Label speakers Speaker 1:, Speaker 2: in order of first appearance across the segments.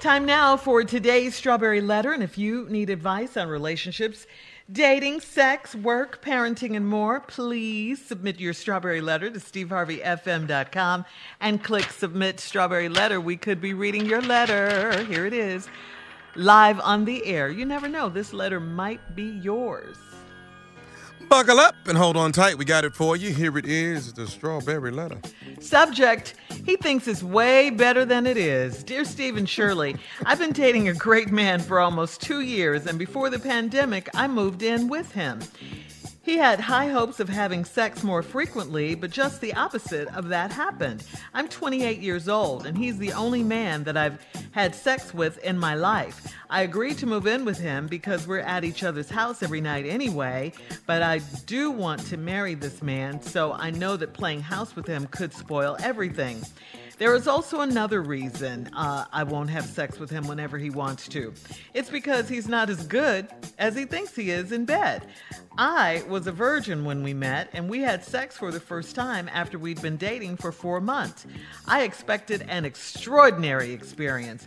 Speaker 1: Time now for today's Strawberry Letter. And if you need advice on relationships, dating, sex, work, parenting, and more, please submit your Strawberry Letter to steveharveyfm.com and click Submit Strawberry Letter. We could be reading your letter. Here it is, live on the air. You never know, this letter might be yours.
Speaker 2: Buckle up and hold on tight. We got it for you. Here it is the strawberry letter.
Speaker 1: Subject He thinks it's way better than it is. Dear Steve and Shirley, I've been dating a great man for almost two years, and before the pandemic, I moved in with him. He had high hopes of having sex more frequently, but just the opposite of that happened. I'm 28 years old, and he's the only man that I've had sex with in my life. I agreed to move in with him because we're at each other's house every night anyway, but I do want to marry this man, so I know that playing house with him could spoil everything. There is also another reason uh, I won't have sex with him whenever he wants to. It's because he's not as good as he thinks he is in bed. I was a virgin when we met, and we had sex for the first time after we'd been dating for four months. I expected an extraordinary experience,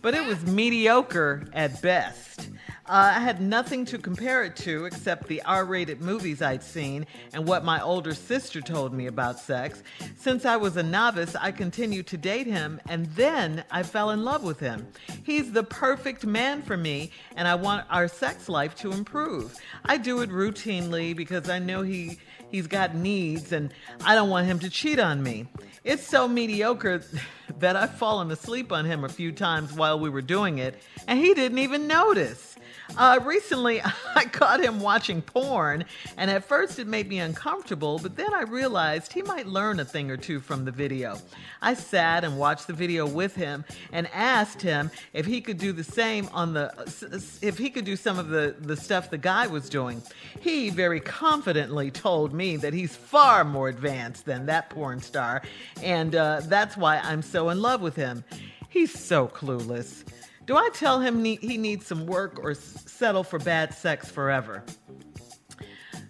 Speaker 1: but it was mediocre at best. Uh, I had nothing to compare it to except the R rated movies I'd seen and what my older sister told me about sex. Since I was a novice, I continued to date him and then I fell in love with him. He's the perfect man for me and I want our sex life to improve. I do it routinely because I know he, he's got needs and I don't want him to cheat on me. It's so mediocre that I've fallen asleep on him a few times while we were doing it and he didn't even notice. Uh, recently, I caught him watching porn, and at first it made me uncomfortable, but then I realized he might learn a thing or two from the video. I sat and watched the video with him and asked him if he could do the same on the, if he could do some of the, the stuff the guy was doing. He very confidently told me that he's far more advanced than that porn star, and uh, that's why I'm so in love with him. He's so clueless. Do I tell him he needs some work or settle for bad sex forever?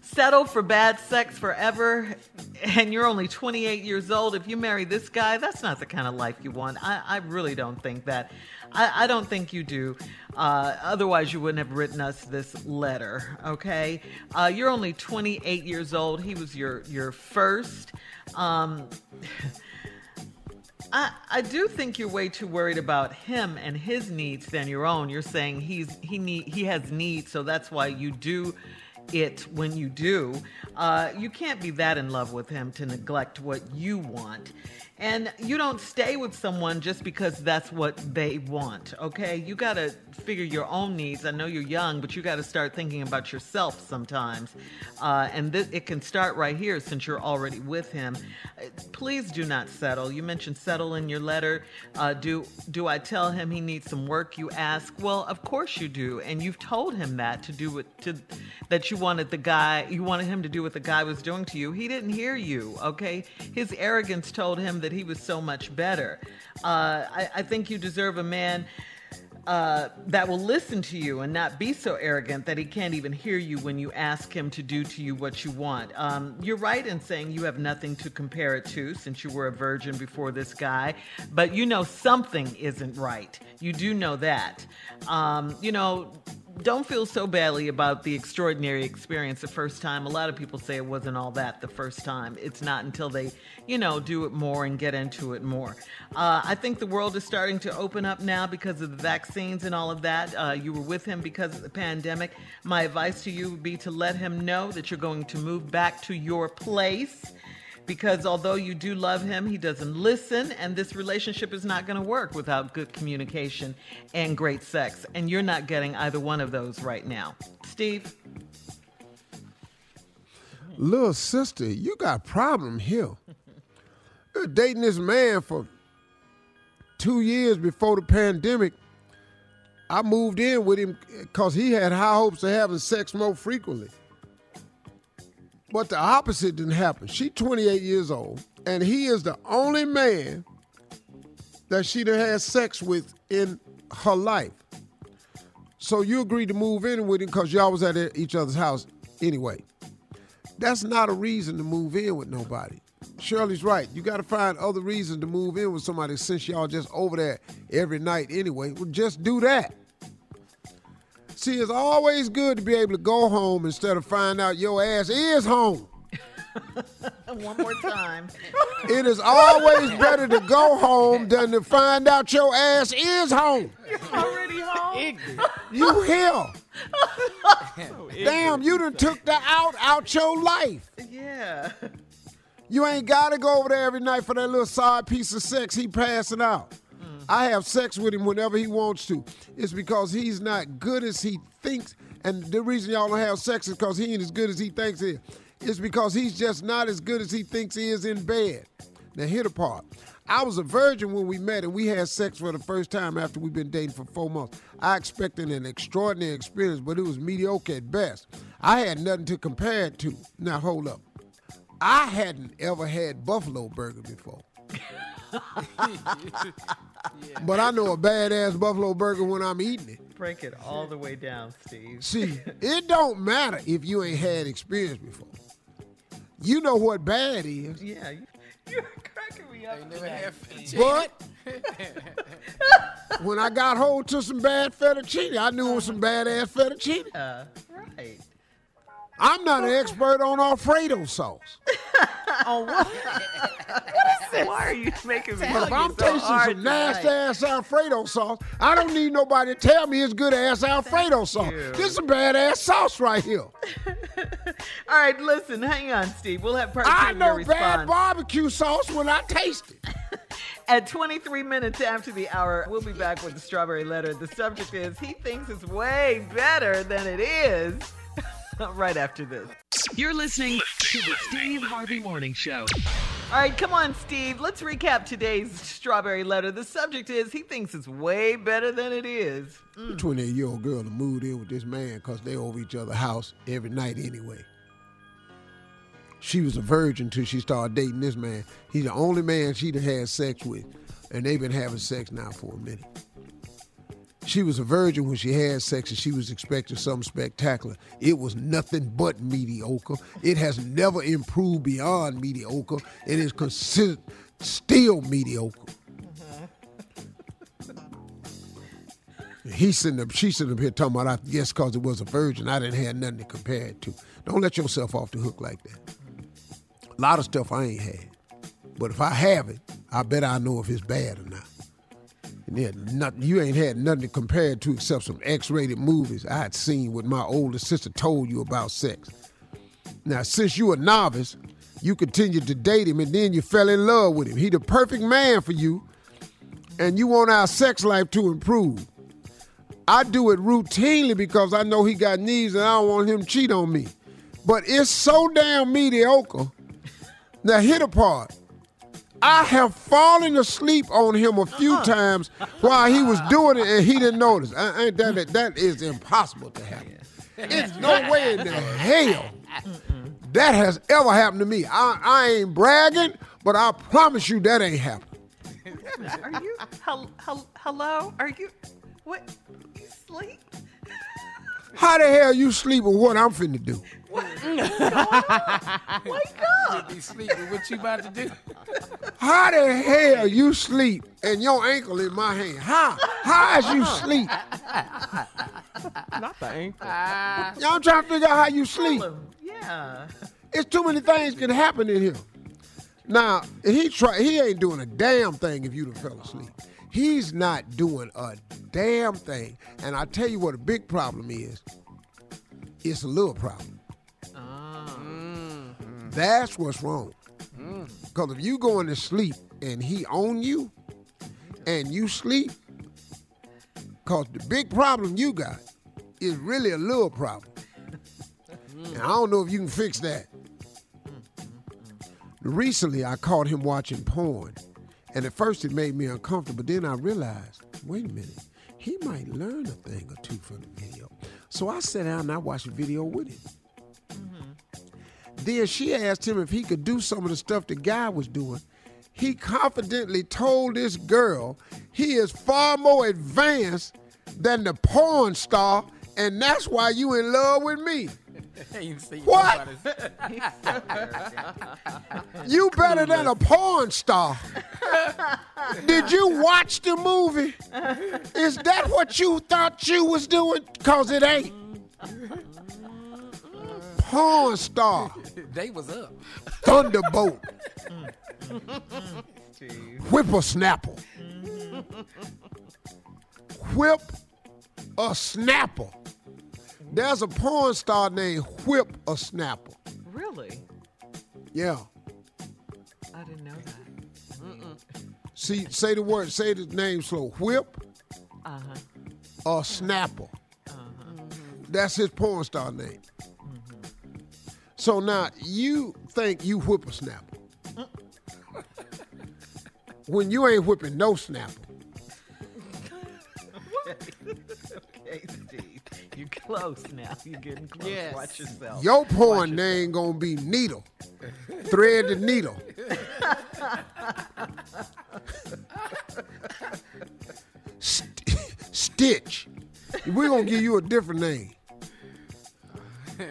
Speaker 1: Settle for bad sex forever, and you're only 28 years old. If you marry this guy, that's not the kind of life you want. I, I really don't think that. I, I don't think you do. Uh, otherwise, you wouldn't have written us this letter. Okay, uh, you're only 28 years old. He was your your first. Um, I, I do think you're way too worried about him and his needs than your own. You're saying he's he need he has needs, so that's why you do it when you do. Uh, you can't be that in love with him to neglect what you want. And you don't stay with someone just because that's what they want, okay? You got to figure your own needs. I know you're young, but you got to start thinking about yourself sometimes. Uh, and th- it can start right here since you're already with him. Please do not settle. You mentioned settle in your letter. Uh, do do I tell him he needs some work? You ask. Well, of course you do, and you've told him that to do what to that you wanted the guy you wanted him to do what the guy was doing to you. He didn't hear you. Okay, his arrogance told him that he was so much better. Uh, I, I think you deserve a man uh, that will listen to you and not be so arrogant that he can't even hear you when you ask him to do to you what you want. Um, you're right in saying you have nothing to compare it to since you were a virgin before this guy, but you know something isn't right. You do know that. Um, you know, don't feel so badly about the extraordinary experience the first time. A lot of people say it wasn't all that the first time. It's not until they, you know, do it more and get into it more. Uh, I think the world is starting to open up now because of the vaccines and all of that. Uh, you were with him because of the pandemic. My advice to you would be to let him know that you're going to move back to your place because although you do love him, he doesn't listen, and this relationship is not going to work without good communication and great sex. And you're not getting either one of those right now. Steve?
Speaker 3: Little sister, you got a problem here. You're dating this man for two years before the pandemic. I moved in with him because he had high hopes of having sex more frequently. But the opposite didn't happen. She 28 years old, and he is the only man that she done had sex with in her life. So you agreed to move in with him because y'all was at each other's house anyway. That's not a reason to move in with nobody. Shirley's right. You got to find other reasons to move in with somebody since y'all just over there every night anyway. Well, just do that. See, it's always good to be able to go home instead of find out your ass is home.
Speaker 1: One more time.
Speaker 3: It is always better to go home than to find out your ass is home.
Speaker 1: You already home?
Speaker 3: You here. Damn, you done took the out out your life.
Speaker 1: Yeah.
Speaker 3: You ain't gotta go over there every night for that little side piece of sex he passing out. I have sex with him whenever he wants to. It's because he's not good as he thinks, and the reason y'all don't have sex is because he ain't as good as he thinks he is. It's because he's just not as good as he thinks he is in bed. Now, hit a part. I was a virgin when we met, and we had sex for the first time after we'd been dating for four months. I expected an extraordinary experience, but it was mediocre at best. I had nothing to compare it to. Now, hold up. I hadn't ever had buffalo burger before. But I know a badass buffalo burger when I'm eating it.
Speaker 1: Break it all the way down, Steve.
Speaker 3: See, it don't matter if you ain't had experience before. You know what bad is.
Speaker 1: Yeah, you, you're cracking me up.
Speaker 4: Never had
Speaker 1: Steve.
Speaker 3: But when I got hold to some bad fettuccine, I knew it was some badass fettuccine.
Speaker 1: Uh, right.
Speaker 3: I'm not an expert on Alfredo sauce.
Speaker 1: Oh, what? What is this? Why are you making me
Speaker 3: But if I'm
Speaker 1: so
Speaker 3: tasting some nasty ass Alfredo sauce, I don't need nobody to tell me it's good ass Alfredo sauce.
Speaker 1: you.
Speaker 3: This is a badass sauce right here.
Speaker 1: All right, listen, hang on, Steve. We'll have part two
Speaker 3: I know bad barbecue sauce when I taste it.
Speaker 1: At 23 minutes after the hour, we'll be back with the strawberry letter. The subject is he thinks it's way better than it is. right after this.
Speaker 5: You're listening to the Steve Harvey Morning Show.
Speaker 1: All right, come on, Steve. Let's recap today's strawberry letter. The subject is he thinks it's way better than it is.
Speaker 3: The 28 year old girl to move in with this man because they over each other's house every night anyway. She was a virgin till she started dating this man. He's the only man she'd had sex with, and they've been having sex now for a minute. She was a virgin when she had sex and she was expecting something spectacular. It was nothing but mediocre. It has never improved beyond mediocre. It is considered still mediocre. Mm-hmm. He's sitting up, she's sitting up here talking about, I guess because it was a virgin, I didn't have nothing to compare it to. Don't let yourself off the hook like that. A lot of stuff I ain't had. But if I have it, I bet I know if it's bad or not. Nothing, you ain't had nothing to compare to except some X-rated movies I had seen with my older sister told you about sex. Now, since you a novice, you continued to date him and then you fell in love with him. He the perfect man for you, and you want our sex life to improve. I do it routinely because I know he got needs and I don't want him to cheat on me. But it's so damn mediocre. Now, hit a part. I have fallen asleep on him a few uh-huh. times while he was doing it and he didn't notice. Uh, I, I, that, mm-hmm. that is impossible to happen. It's no way in the hell that has ever happened to me. I, I ain't bragging, but I promise you that ain't happened.
Speaker 1: Are you? Hel- hel- hello? Are you? What? You sleep?
Speaker 3: How the hell you sleep with what I'm finna do?
Speaker 1: Wake up!
Speaker 4: Be sleeping. What you about to do?
Speaker 3: How the hell you sleep and your ankle in my hand? How? How is you sleep?
Speaker 6: Not the ankle. Ah.
Speaker 3: Y'all trying to figure out how you sleep.
Speaker 1: Yeah.
Speaker 3: It's too many things can happen in here. Now, he try he ain't doing a damn thing if you done fell asleep. He's not doing a damn thing. And I tell you what a big problem is. It's a little problem. That's what's wrong. Mm. Because if you going to sleep and he own you and you sleep, because the big problem you got is really a little problem. Mm. And I don't know if you can fix that. Recently, I caught him watching porn. And at first, it made me uncomfortable. But then I realized, wait a minute, he might learn a thing or two from the video. So I sat down and I watched the video with him. Mm-hmm. Then she asked him if he could do some of the stuff the guy was doing. He confidently told this girl he is far more advanced than the porn star, and that's why you in love with me.
Speaker 4: Ain't
Speaker 3: What? You better than a porn star. Did you watch the movie? Is that what you thought you was doing? Cause it ain't. Porn star.
Speaker 4: They was up.
Speaker 3: Thunderbolt. Whippersnapper. Whip a snapper. There's a porn star named Whip a Snapper.
Speaker 1: Really?
Speaker 3: Yeah.
Speaker 1: I didn't know that.
Speaker 3: See, say the word, say the name slow. Whip
Speaker 1: Uh huh.
Speaker 3: a Snapper. Uh-huh. That's his porn star name. So now you think you whip a snapper. when you ain't whipping no snapper.
Speaker 1: Okay, Steve. You're close now. You're getting close.
Speaker 4: Yes.
Speaker 1: Watch yourself.
Speaker 3: Your porn name gonna be needle. Thread the needle. St- Stitch. We're gonna give you a different name.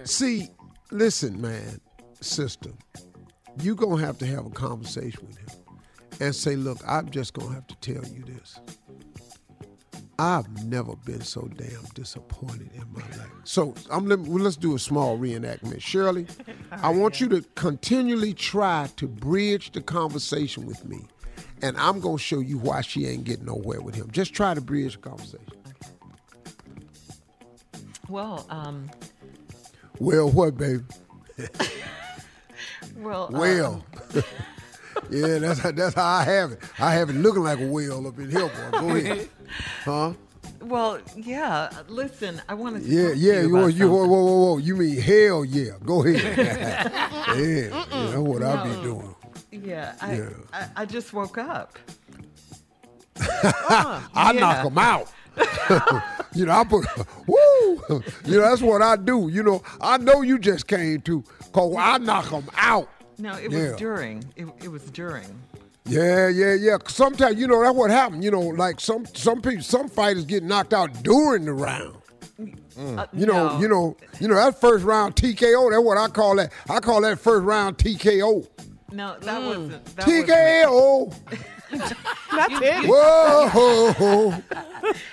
Speaker 3: See, listen, man, sister, you're gonna have to have a conversation with him and say, look, I'm just gonna have to tell you this. I've never been so damn disappointed in my life. So I'm let's do a small reenactment. Shirley, I want you to continually try to bridge the conversation with me, and I'm gonna show you why she ain't getting nowhere with him. Just try to bridge the conversation.
Speaker 1: Well, um,
Speaker 3: Well, what, baby?
Speaker 1: well, uh,
Speaker 3: Well. yeah, that's how, that's how I have it. I have it looking like a whale up in here, boy. Go ahead. Huh?
Speaker 1: well, yeah. Listen, I want to.
Speaker 3: Yeah,
Speaker 1: talk to
Speaker 3: yeah.
Speaker 1: you
Speaker 3: You, you, whoa, whoa, whoa, whoa. You mean hell yeah? Go ahead. yeah, yeah, that's what I be doing.
Speaker 1: Yeah, I,
Speaker 3: Yeah.
Speaker 1: I, I just woke up.
Speaker 3: I
Speaker 1: Yeah.
Speaker 3: knock them out. you know, I put, woo. You know, that's what I do. You know, I know you just came to, cause I knock them out.
Speaker 1: No, it
Speaker 3: Yeah.
Speaker 1: was during. It, it was during.
Speaker 3: Yeah, yeah, yeah. Sometimes, you know, that's what happened. You know, like some some people, some fighters get knocked out during the round.
Speaker 1: Uh,
Speaker 3: You know,
Speaker 1: no.
Speaker 3: you know, you know that first round TKO. That's what I call that. I call that first round TKO.
Speaker 1: No, that wasn't. That wasn't-
Speaker 3: TKO.
Speaker 4: That's it.
Speaker 3: Whoa.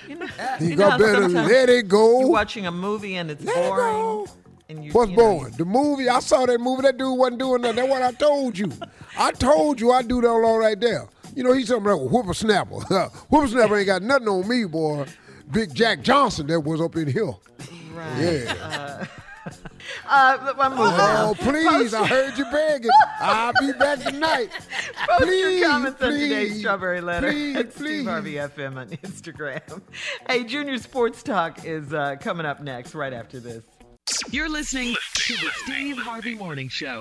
Speaker 1: You know,
Speaker 3: You,
Speaker 1: you know how
Speaker 3: got better let it go.
Speaker 1: You're watching a movie and it's
Speaker 3: Let it
Speaker 1: boring.
Speaker 3: go.
Speaker 1: And you,
Speaker 3: What's
Speaker 1: you know,
Speaker 3: boring? The movie. I saw that movie. That dude wasn't doing nothing. That's what I told you. I told you I do that all right there. You know, he's something like a whippersnapper. whippersnapper ain't got nothing on me, boy. Big Jack Johnson that was up in here.
Speaker 1: Right.
Speaker 3: Yeah.
Speaker 1: Uh, I'm moving
Speaker 3: Oh,
Speaker 1: on.
Speaker 3: please. I heard you begging. I'll be back tonight.
Speaker 1: Post
Speaker 3: please,
Speaker 1: your comments on today's
Speaker 3: please,
Speaker 1: Strawberry Letter
Speaker 3: please,
Speaker 1: at Steve. Harvey FM on Instagram. Hey, Junior Sports Talk is uh, coming up next, right after this.
Speaker 5: You're listening to the Steve Harvey Morning Show.